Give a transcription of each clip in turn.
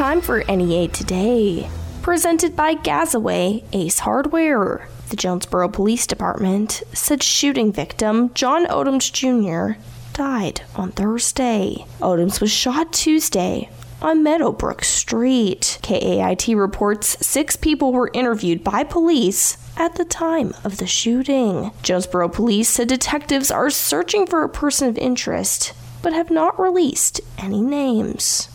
time for NEA Today, presented by Gazaway Ace Hardware. The Jonesboro Police Department said shooting victim John Odoms Jr. died on Thursday. Odoms was shot Tuesday on Meadowbrook Street. KAIT reports six people were interviewed by police at the time of the shooting. Jonesboro police said detectives are searching for a person of interest but have not released any names.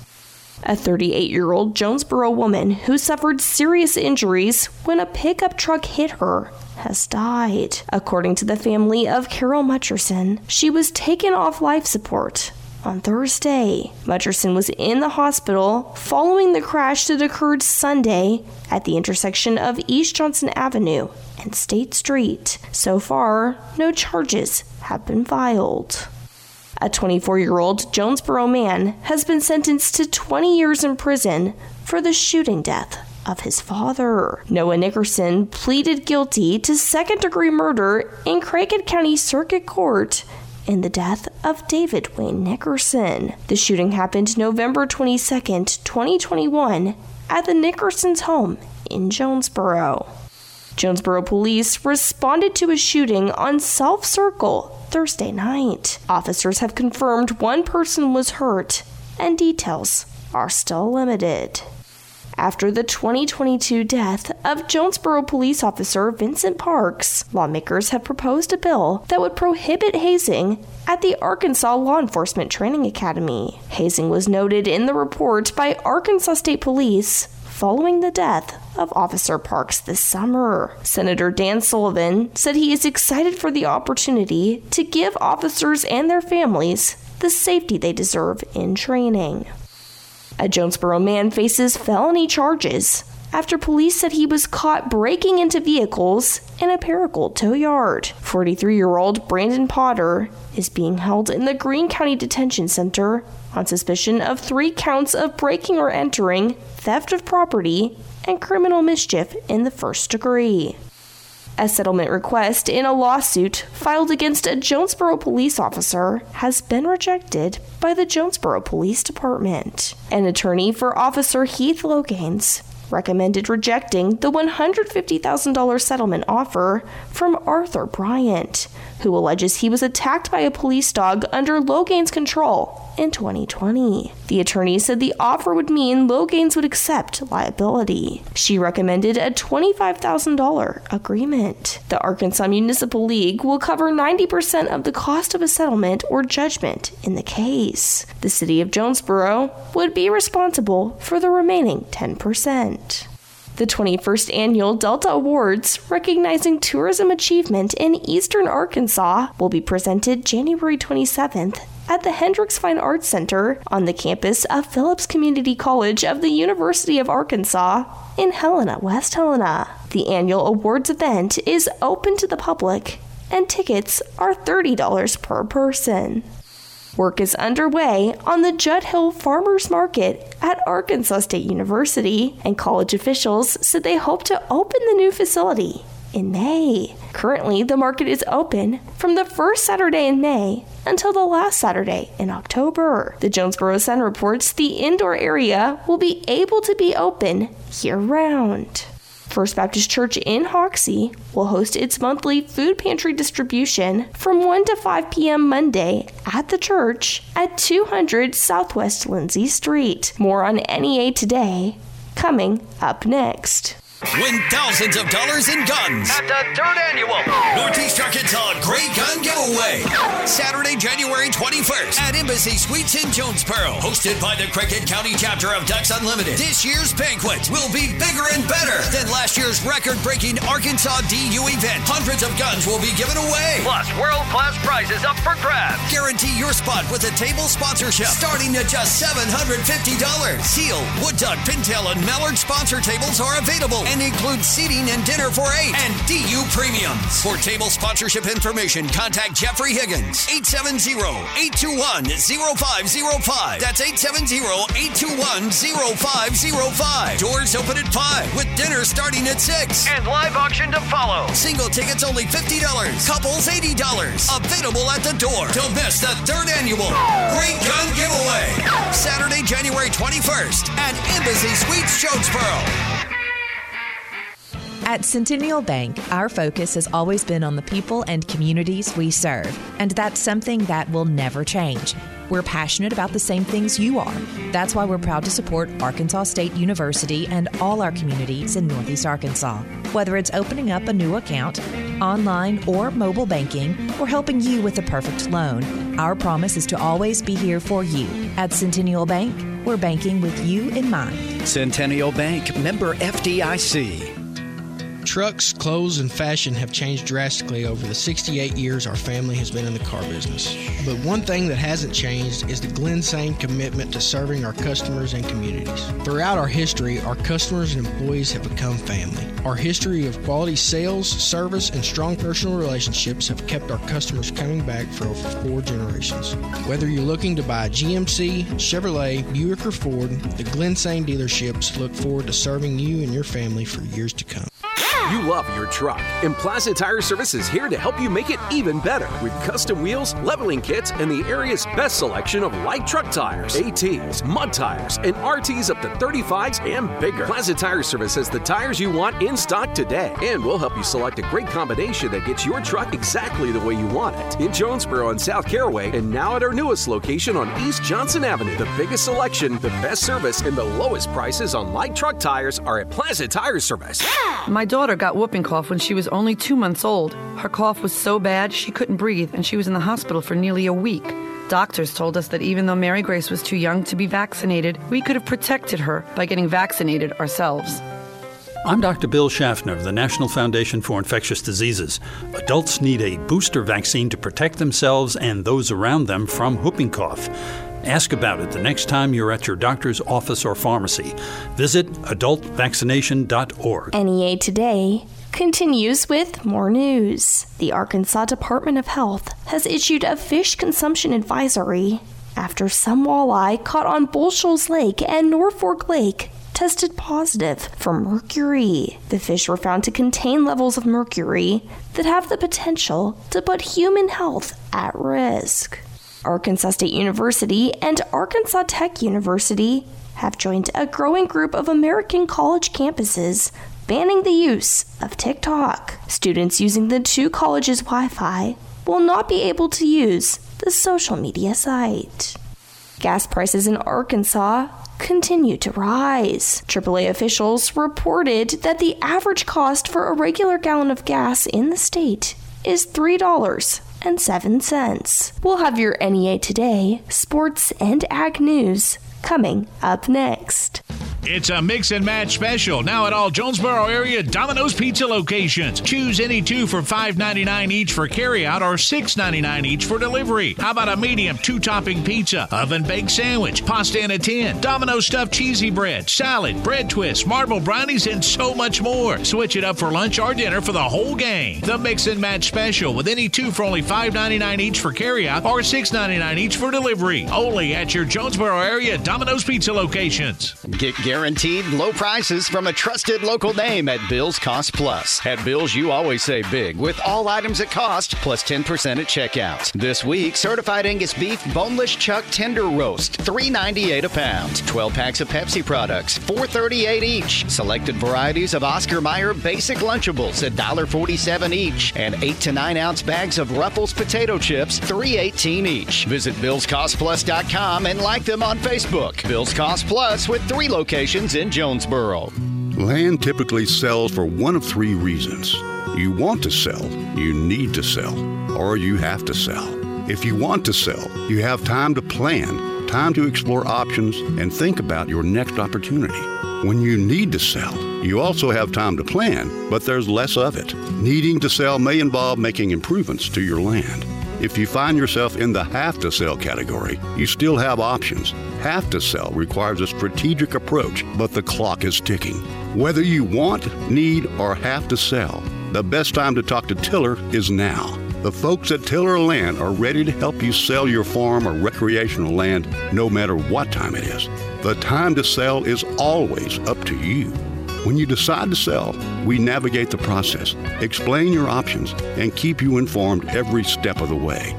A 38 year old Jonesboro woman who suffered serious injuries when a pickup truck hit her has died. According to the family of Carol Mutcherson, she was taken off life support on Thursday. Mutcherson was in the hospital following the crash that occurred Sunday at the intersection of East Johnson Avenue and State Street. So far, no charges have been filed. A 24 year old Jonesboro man has been sentenced to 20 years in prison for the shooting death of his father. Noah Nickerson pleaded guilty to second degree murder in Craighead County Circuit Court in the death of David Wayne Nickerson. The shooting happened November 22, 2021, at the Nickerson's home in Jonesboro. Jonesboro police responded to a shooting on South Circle Thursday night. Officers have confirmed one person was hurt, and details are still limited. After the 2022 death of Jonesboro police officer Vincent Parks, lawmakers have proposed a bill that would prohibit hazing at the Arkansas Law Enforcement Training Academy. Hazing was noted in the report by Arkansas State Police following the death of Officer Parks this summer. Senator Dan Sullivan said he is excited for the opportunity to give officers and their families the safety they deserve in training. A Jonesboro man faces felony charges after police said he was caught breaking into vehicles in a Paragould tow yard. 43 year old Brandon Potter is being held in the Greene County Detention Center on suspicion of three counts of breaking or entering, theft of property, and criminal mischief in the first degree. A settlement request in a lawsuit filed against a Jonesboro police officer has been rejected by the Jonesboro Police Department. An attorney for Officer Heath Logains recommended rejecting the $150,000 settlement offer from Arthur Bryant, who alleges he was attacked by a police dog under Logains' control in 2020. The attorney said the offer would mean Logains would accept liability. She recommended a $25,000 agreement. The Arkansas Municipal League will cover 90% of the cost of a settlement or judgment in the case. The city of Jonesboro would be responsible for the remaining 10%. The 21st Annual Delta Awards, recognizing tourism achievement in eastern Arkansas, will be presented January 27th at the Hendricks Fine Arts Center on the campus of Phillips Community College of the University of Arkansas in Helena, West Helena. The annual awards event is open to the public, and tickets are $30 per person. Work is underway on the Judd Hill Farmers Market at Arkansas State University, and college officials said they hope to open the new facility in May. Currently, the market is open from the first Saturday in May until the last Saturday in October. The Jonesboro Sun reports the indoor area will be able to be open year round. First Baptist Church in Hoxie will host its monthly food pantry distribution from 1 to 5 p.m. Monday at the church at 200 Southwest Lindsay Street. More on NEA today, coming up next. Win thousands of dollars in guns at the third annual Northeast Arkansas Great Gun Giveaway. Saturday, January 21st at Embassy Suites in Jonesboro. Hosted by the Craighead County chapter of Ducks Unlimited. This year's banquet will be bigger and better than last year's record breaking Arkansas DU event. Hundreds of guns will be given away. Plus, world class prizes up for grabs. Guarantee your spot with a table sponsorship starting at just $750. Seal, Wood Duck, Pintail, and Mallard sponsor tables are available and includes seating and dinner for eight and DU premiums. For table sponsorship information, contact Jeffrey Higgins, 870-821-0505. That's 870-821-0505. Doors open at 5 with dinner starting at 6. And live auction to follow. Single tickets only $50. Couples $80. Available at the door. Don't miss the third annual Great Gun Giveaway. Saturday, January 21st at Embassy Suites, Jonesboro. At Centennial Bank, our focus has always been on the people and communities we serve, and that's something that will never change. We're passionate about the same things you are. That's why we're proud to support Arkansas State University and all our communities in Northeast Arkansas. Whether it's opening up a new account, online or mobile banking, or helping you with the perfect loan, our promise is to always be here for you. At Centennial Bank, we're banking with you in mind. Centennial Bank, member FDIC. Trucks, clothes, and fashion have changed drastically over the 68 years our family has been in the car business. But one thing that hasn't changed is the Glensane commitment to serving our customers and communities. Throughout our history, our customers and employees have become family. Our history of quality sales, service, and strong personal relationships have kept our customers coming back for over four generations. Whether you're looking to buy a GMC, Chevrolet, Buick, or Ford, the Glensane dealerships look forward to serving you and your family for years to come. You love your truck, and Plaza Tire Service is here to help you make it even better with custom wheels, leveling kits, and the area's best selection of light truck tires, ATs, mud tires, and RTs up to 35s and bigger. Plaza Tire Service has the tires you want in stock today, and we'll help you select a great combination that gets your truck exactly the way you want it. In Jonesboro and South Caraway, and now at our newest location on East Johnson Avenue. The biggest selection, the best service, and the lowest prices on light truck tires are at Plaza Tire Service. My daughter got whooping cough when she was only two months old. Her cough was so bad she couldn't breathe, and she was in the hospital for nearly a week. Doctors told us that even though Mary Grace was too young to be vaccinated, we could have protected her by getting vaccinated ourselves. I'm Dr. Bill Schaffner of the National Foundation for Infectious Diseases. Adults need a booster vaccine to protect themselves and those around them from whooping cough. Ask about it the next time you're at your doctor's office or pharmacy. Visit adultvaccination.org. NEA Today continues with more news. The Arkansas Department of Health has issued a fish consumption advisory after some walleye caught on Bull Shoals Lake and Norfork Lake tested positive for mercury. The fish were found to contain levels of mercury that have the potential to put human health at risk. Arkansas State University and Arkansas Tech University have joined a growing group of American college campuses banning the use of TikTok. Students using the two colleges' Wi Fi will not be able to use the social media site. Gas prices in Arkansas continue to rise. AAA officials reported that the average cost for a regular gallon of gas in the state is $3.07. We'll have your NEA Today, sports, and ag news coming up next. It's a mix and match special now at all Jonesboro area Domino's Pizza locations. Choose any two for $5.99 each for carryout or $6.99 each for delivery. How about a medium two topping pizza, oven baked sandwich, pasta in a tin, Domino's stuffed cheesy bread, salad, bread twists, marble brownies, and so much more. Switch it up for lunch or dinner for the whole gang. The mix and match special with any two for only $5.99 each for carryout or $6.99 each for delivery. Only at your Jonesboro area Domino's Pizza locations. Get, Get guaranteed low prices from a trusted local name at Bill's Cost Plus. At Bill's, you always save big with all items at cost plus 10% at checkout. This week, certified Angus beef boneless chuck tender roast, $3.98 a pound. 12 packs of Pepsi products, $4.38 each. Selected varieties of Oscar Mayer basic Lunchables, at $1.47 each. And 8 to 9 ounce bags of Ruffles potato chips, $3.18 each. Visit BillsCostPlus.com and like them on Facebook. Bill's Cost Plus with three locations in Jonesboro. Land typically sells for one of three reasons. You want to sell, you need to sell, or you have to sell. If you want to sell, you have time to plan, time to explore options, and think about your next opportunity. When you need to sell, you also have time to plan, but there's less of it. Needing to sell may involve making improvements to your land. If you find yourself in the have to sell category, you still have options. Have to sell requires a strategic approach, but the clock is ticking. Whether you want, need, or have to sell, the best time to talk to Tiller is now. The folks at Tiller Land are ready to help you sell your farm or recreational land no matter what time it is. The time to sell is always up to you. When you decide to sell, we navigate the process, explain your options, and keep you informed every step of the way.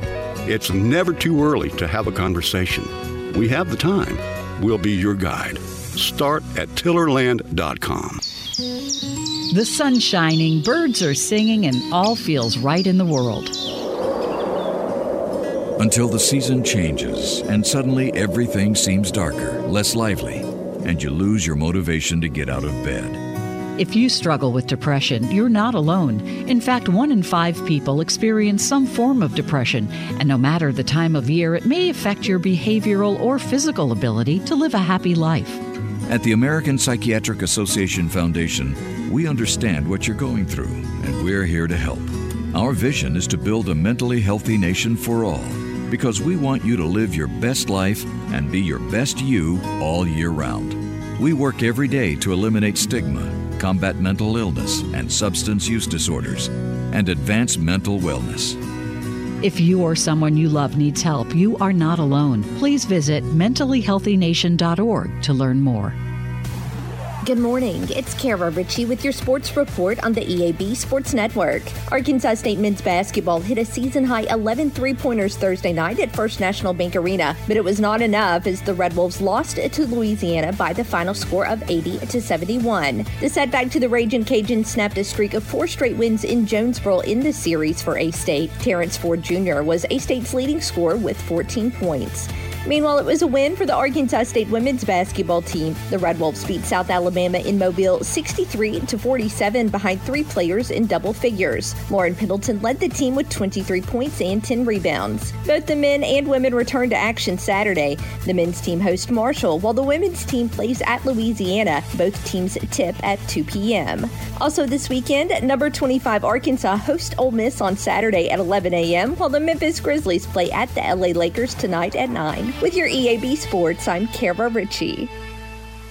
It's never too early to have a conversation. We have the time. We'll be your guide. Start at tillerland.com. The sun's shining, birds are singing, and all feels right in the world. Until the season changes and suddenly everything seems darker, less lively, and you lose your motivation to get out of bed. If you struggle with depression, you're not alone. In fact, one in five people experience some form of depression, and no matter the time of year, it may affect your behavioral or physical ability to live a happy life. At the American Psychiatric Association Foundation, we understand what you're going through, and we're here to help. Our vision is to build a mentally healthy nation for all because we want you to live your best life and be your best you all year round. We work every day to eliminate stigma, combat mental illness and substance use disorders, and advance mental wellness. If you or someone you love needs help, you are not alone. Please visit mentallyhealthynation.org to learn more. Good morning. It's Kara Ritchie with your sports report on the EAB Sports Network. Arkansas State men's basketball hit a season high 11 three pointers Thursday night at First National Bank Arena, but it was not enough as the Red Wolves lost to Louisiana by the final score of 80 to 71. The setback to the Raging Cajuns snapped a streak of four straight wins in Jonesboro in the series for A State. Terrence Ford Jr. was A State's leading scorer with 14 points. Meanwhile, it was a win for the Arkansas State women's basketball team. The Red Wolves beat South Alabama in Mobile 63 to 47 behind three players in double figures. Lauren Pendleton led the team with 23 points and 10 rebounds. Both the men and women return to action Saturday. The men's team hosts Marshall, while the women's team plays at Louisiana. Both teams tip at 2 p.m. Also this weekend, number 25 Arkansas hosts Ole Miss on Saturday at 11 a.m., while the Memphis Grizzlies play at the LA Lakers tonight at 9. With your EAB Sports, I'm Kara Ritchie.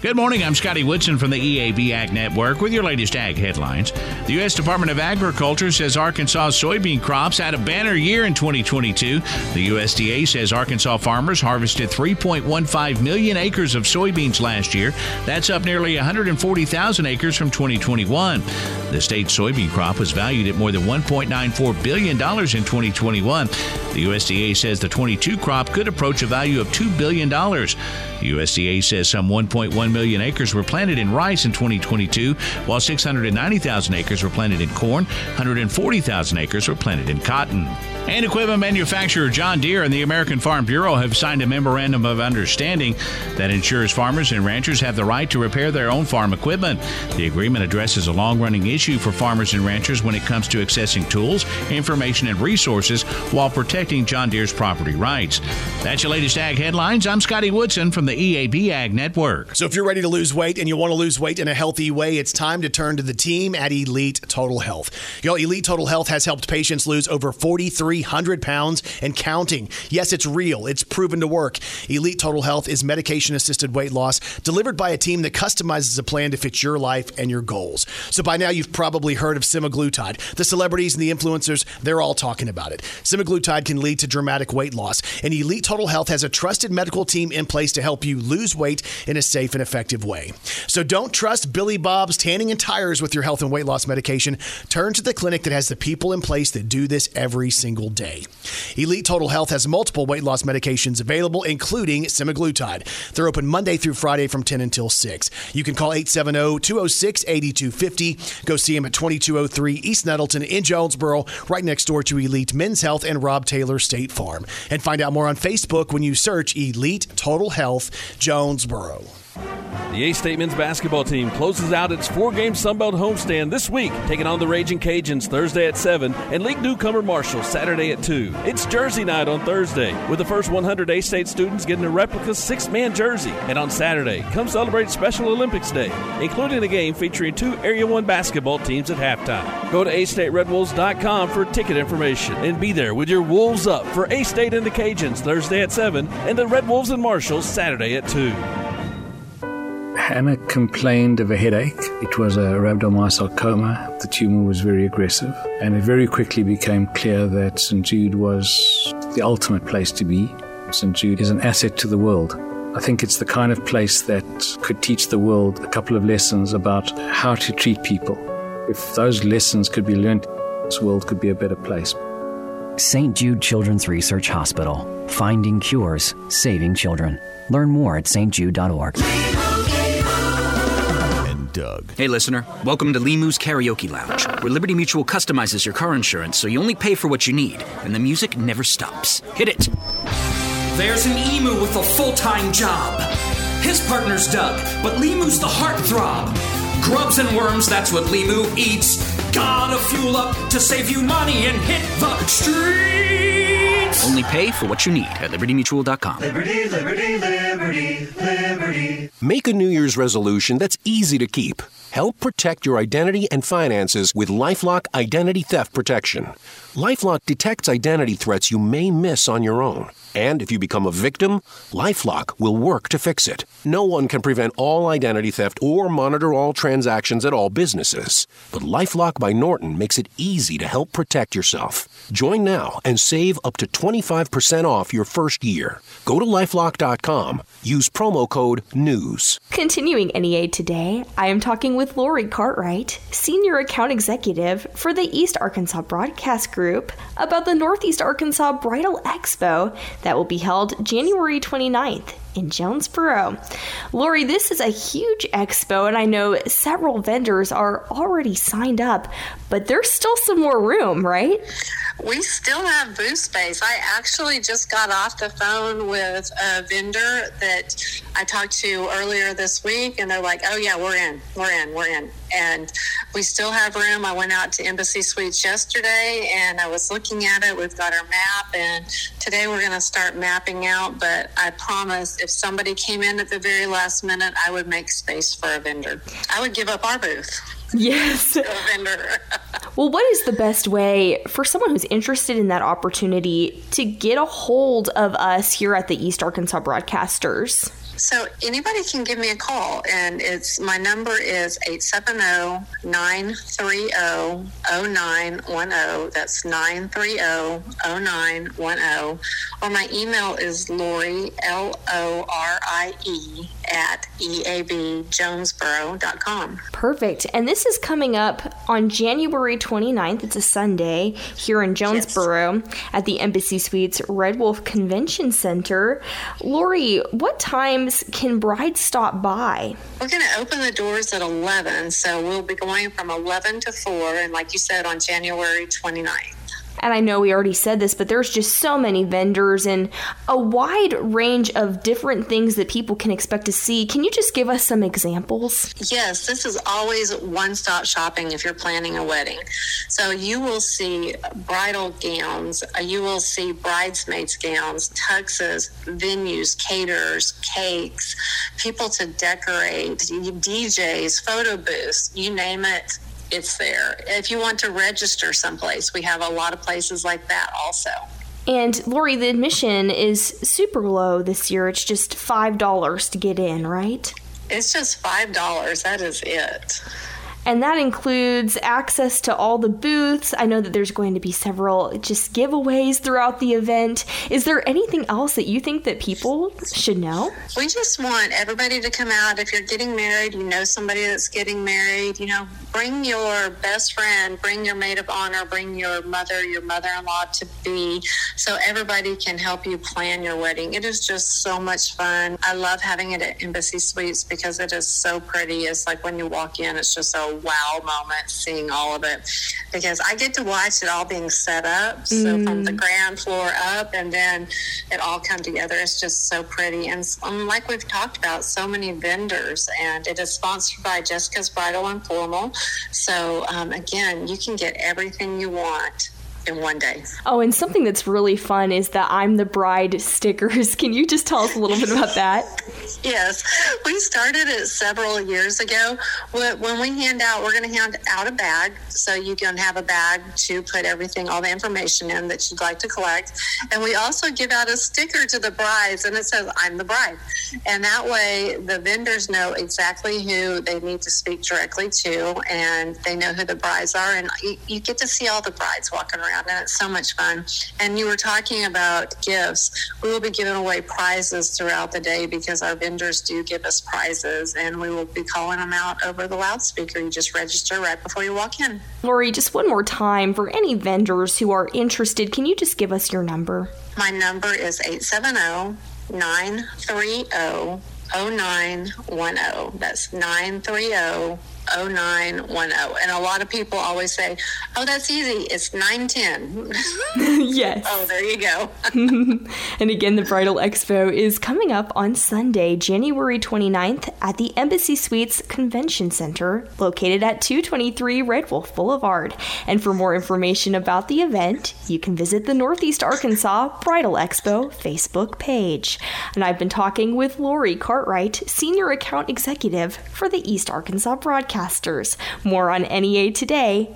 Good morning. I'm Scotty Woodson from the EAB Ag Network with your latest ag headlines. The U.S. Department of Agriculture says Arkansas soybean crops had a banner year in 2022. The USDA says Arkansas farmers harvested 3.15 million acres of soybeans last year. That's up nearly 140,000 acres from 2021. The state's soybean crop was valued at more than $1.94 billion in 2021. The USDA says the 22 crop could approach a value of $2 billion. The USDA says some 1.1 million acres were planted in rice in 2022, while 690,000 acres were planted in corn, 140,000 acres were planted in cotton. And equipment manufacturer John Deere and the American Farm Bureau have signed a memorandum of understanding that ensures farmers and ranchers have the right to repair their own farm equipment. The agreement addresses a long running issue for farmers and ranchers when it comes to accessing tools, information, and resources while protecting John Deere's property rights. That's your latest ag headlines. I'm Scotty Woodson from the EAB Ag Network. So you're ready to lose weight and you want to lose weight in a healthy way, it's time to turn to the team at Elite Total Health. Know, Elite Total Health has helped patients lose over 4,300 pounds and counting. Yes, it's real. It's proven to work. Elite Total Health is medication assisted weight loss delivered by a team that customizes a plan to fit your life and your goals. So by now, you've probably heard of semaglutide. The celebrities and the influencers, they're all talking about it. Semaglutide can lead to dramatic weight loss, and Elite Total Health has a trusted medical team in place to help you lose weight in a safe and effective way. So don't trust Billy Bob's tanning and tires with your health and weight loss medication. Turn to the clinic that has the people in place that do this every single day. Elite Total Health has multiple weight loss medications available, including semaglutide. They're open Monday through Friday from 10 until 6. You can call 870 206 8250. Go see them at 2203 East Nettleton in Jonesboro, right next door to Elite Men's Health and Rob Taylor State Farm. And find out more on Facebook when you search Elite Total Health Jonesboro. The A State men's basketball team closes out its four game Sunbelt homestand this week, taking on the Raging Cajuns Thursday at 7 and league newcomer Marshall Saturday at 2. It's Jersey night on Thursday, with the first 100 A State students getting a replica six man jersey. And on Saturday, come celebrate Special Olympics Day, including a game featuring two Area 1 basketball teams at halftime. Go to astateredwolves.com for ticket information and be there with your Wolves up for A State and the Cajuns Thursday at 7 and the Red Wolves and Marshall Saturday at 2. Hannah complained of a headache. It was a rhabdomyosarcoma. The tumor was very aggressive, and it very quickly became clear that St. Jude was the ultimate place to be. St. Jude is an asset to the world. I think it's the kind of place that could teach the world a couple of lessons about how to treat people. If those lessons could be learned, this world could be a better place. St. Jude Children's Research Hospital. Finding cures, saving children. Learn more at stjude.org. And Doug. Hey, listener. Welcome to Limu's Karaoke Lounge, where Liberty Mutual customizes your car insurance so you only pay for what you need, and the music never stops. Hit it. There's an emu with a full time job. His partner's Doug, but Limu's the heartthrob. Grubs and worms, that's what Limu eats. Gotta fuel up to save you money and hit the streets. Only pay for what you need at libertymutual.com. Liberty, liberty, liberty, liberty. Make a New Year's resolution that's easy to keep. Help protect your identity and finances with Lifelock Identity Theft Protection. Lifelock detects identity threats you may miss on your own. And if you become a victim, Lifelock will work to fix it. No one can prevent all identity theft or monitor all transactions at all businesses. But Lifelock by Norton makes it easy to help protect yourself. Join now and save up to 25% off your first year. Go to lifelock.com. Use promo code NEWS. Continuing NEA today, I am talking with Lorie Cartwright, Senior Account Executive for the East Arkansas Broadcast Group, about the Northeast Arkansas Bridal Expo that will be held January 29th in Jonesboro. Lorie, this is a huge expo, and I know several vendors are already signed up, but there's still some more room, right? We still have booth space. I actually just got off the phone with a vendor that I talked to earlier this week, and they're like, oh, yeah, we're in, we're in, we're in. And we still have room. I went out to Embassy Suites yesterday and I was looking at it. We've got our map, and today we're going to start mapping out. But I promise if somebody came in at the very last minute, I would make space for a vendor. I would give up our booth. Yes. well, what is the best way for someone who's interested in that opportunity to get a hold of us here at the East Arkansas Broadcasters? So anybody can give me a call, and it's my number is 870-930-0910. That's 930-0910. Or my email is Lorie, L-O-R-I-E, at eabjonesboro.com. Perfect. And this is coming up on January 29th. It's a Sunday here in Jonesboro yes. at the Embassy Suites Red Wolf Convention Center. Lorie, what times can brides stop by? We're going to open the doors at 11, so we'll be going from 11 to 4, and like you said, on January 29th and I know we already said this, but there's just so many vendors and a wide range of different things that people can expect to see. Can you just give us some examples? Yes, this is always one stop shopping if you're planning a wedding. So you will see bridal gowns, uh, you will see bridesmaids' gowns, tuxes, venues, caterers, cakes, people to decorate, DJs, photo booths, you name it it's there. If you want to register someplace, we have a lot of places like that also. And Lorie, the admission is super low this year. It's just $5 to get in, right? It's just $5. That is it and that includes access to all the booths. I know that there's going to be several just giveaways throughout the event. Is there anything else that you think that people should know? We just want everybody to come out. If you're getting married, you know somebody that's getting married, you know, bring your best friend, bring your maid of honor, bring your mother, your mother-in-law to be so everybody can help you plan your wedding. It is just so much fun. I love having it at Embassy Suites because it is so pretty. It's like when you walk in, it's just so wow moment seeing all of it because I get to watch it all being set up. So mm. from the ground floor up and then it all come together. It's just so pretty. And um, like we've talked about, so many vendors and it is sponsored by Jessica's Bridal and Formal. So um, again, you can get everything you want in one day. Oh, and something that's really fun is the I'm the Bride stickers. Can you just tell us a little bit about that? Yes, we started it several years ago. When we hand out, we're going to hand out a bag. So you can have a bag to put everything, all the information in that you'd like to collect. And we also give out a sticker to the brides, and it says, I'm the bride. And that way, the vendors know exactly who they need to speak directly to, and they know who the brides are. And you, you get to see all the brides walking around, and it's so much fun. And you were talking about gifts. We will be giving away prizes throughout the day because our vendors do give us prizes, and we will be calling them out over the loudspeaker. You just register right before you walk in. Lorie, just one more time for any vendors who are interested, can you just give us your number? My number is 870 930 0910. That's 930 0910. And a lot of people always say, oh, that's easy. It's 910. yes. Oh, there you go. and again, the Bridal Expo is coming up on Sunday, January 29th at the Embassy Suites Convention Center, located at 223 Red Wolf Boulevard. And for more information about the event, you can visit the Northeast Arkansas Bridal Expo Facebook page. And I've been talking with Lorie Cartwright, Senior Account Executive for the East Arkansas Broadcasters. More on NEA today.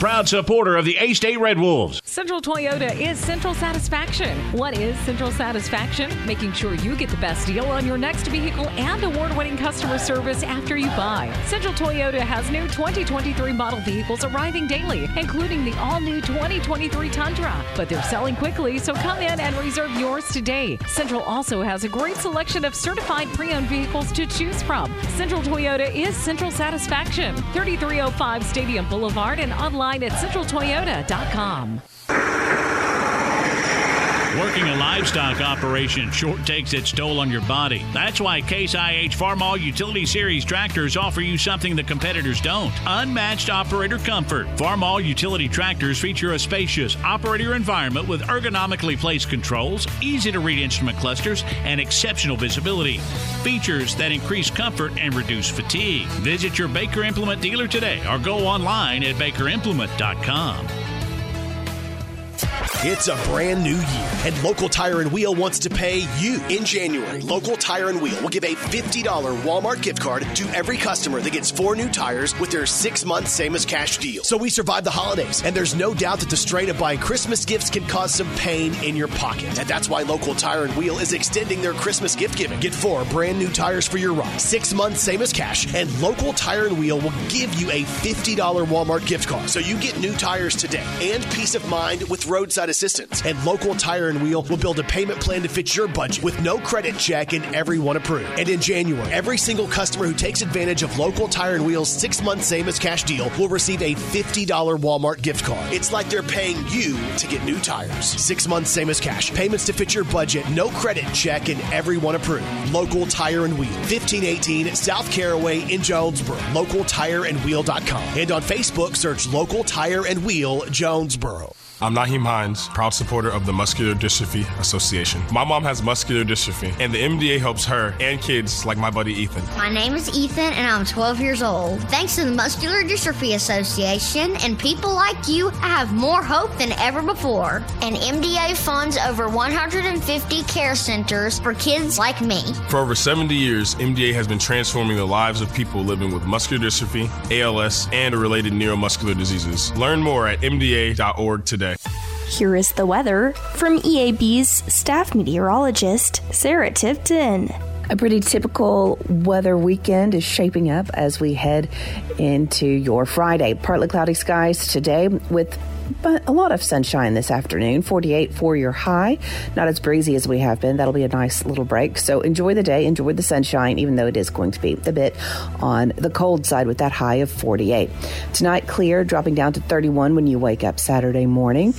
proud supporter of the A State Red Wolves. Central Toyota is Central Satisfaction. What is Central Satisfaction? Making sure you get the best deal on your next vehicle and award winning customer service after you buy. Central Toyota has new 2023 model vehicles arriving daily, including the all new 2023 Tundra. But they're selling quickly, so come in and reserve yours today. Central also has a great selection of certified pre owned vehicles to choose from. Central Toyota is Central Satisfaction, 3305 Stadium Boulevard, and online at centraltoyota.com. Working a livestock operation sure takes its toll on your body. That's why Case IH Farmall Utility Series tractors offer you something the competitors don't unmatched operator comfort. Farmall Utility tractors feature a spacious operator environment with ergonomically placed controls, easy to read instrument clusters, and exceptional visibility. Features that increase comfort and reduce fatigue. Visit your Baker Implement dealer today or go online at bakerimplement.com. It's a brand new year, and Local Tire and Wheel wants to pay you. In January, Local Tire and Wheel will give a $50 Walmart gift card to every customer that gets four new tires with their six month same as cash deal. So we survive the holidays, and there's no doubt that the strain of buying Christmas gifts can cause some pain in your pocket. And that's why Local Tire and Wheel is extending their Christmas gift giving. Get four brand new tires for your ride, six months same as cash, and Local Tire and Wheel will give you a $50 Walmart gift card. So you get new tires today and peace of mind with roadside assistance. And Local Tire and Wheel will build a payment plan to fit your budget with no credit check and everyone approved. And in January, every single customer who takes advantage of Local Tire and Wheel's six month same as cash deal will receive a $50 Walmart gift card. It's like they're paying you to get new tires. Six months same as cash. Payments to fit your budget, no credit check, and everyone approved. Local Tire and Wheel, 1518 South Caraway in Jonesboro. LocalTireandWheel.com. And on Facebook, search Local Tire and Wheel Jonesboro. I'm Nyheim Hines, proud supporter of the Muscular Dystrophy Association. My mom has muscular dystrophy, and the MDA helps her and kids like my buddy Ethan. My name is Ethan, and I'm 12 years old. Thanks to the Muscular Dystrophy Association and people like you, I have more hope than ever before. And MDA funds over 150 care centers for kids like me. For over 70 years, MDA has been transforming the lives of people living with muscular dystrophy, ALS, and related neuromuscular diseases. Learn more at MDA.org today. Here is the weather from EAB's staff meteorologist, Sarah Tipton. A pretty typical weather weekend is shaping up as we head into your Friday. Partly cloudy skies today with but a lot of sunshine this afternoon. 48 for your high. Not as breezy as we have been. That'll be a nice little break. So enjoy the day, enjoy the sunshine, even though it is going to be a bit on the cold side with that high of 48. Tonight, clear, dropping down to 31 when you wake up Saturday morning.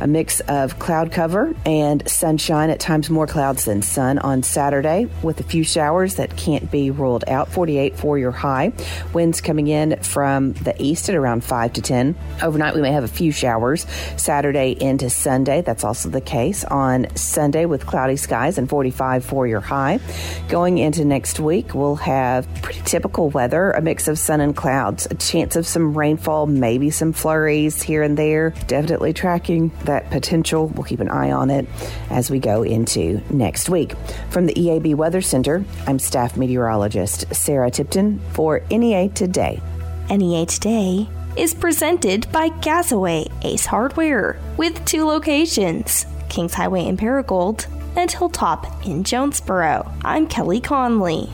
A mix of cloud cover and sunshine, at times more clouds than sun on Saturday, with a few showers that can't be ruled out. 48 for your high. Winds coming in from the east at around 5 to 10. Overnight, we may have a few showers Saturday into Sunday. That's also the case on Sunday with cloudy skies and 45 for your high. Going into next week, we'll have pretty typical weather, a mix of sun and clouds, a chance of some rainfall, maybe some flurries here and there. Definitely tracking that potential. We'll keep an eye on it as we go into next week. From the EAB Weather Center, I'm staff meteorologist Sarah Tipton for NEA Today. NEA Today is presented by Gazaway Ace Hardware with two locations Kings Highway in Paragould and Hilltop in Jonesboro. I'm Kelly Conley.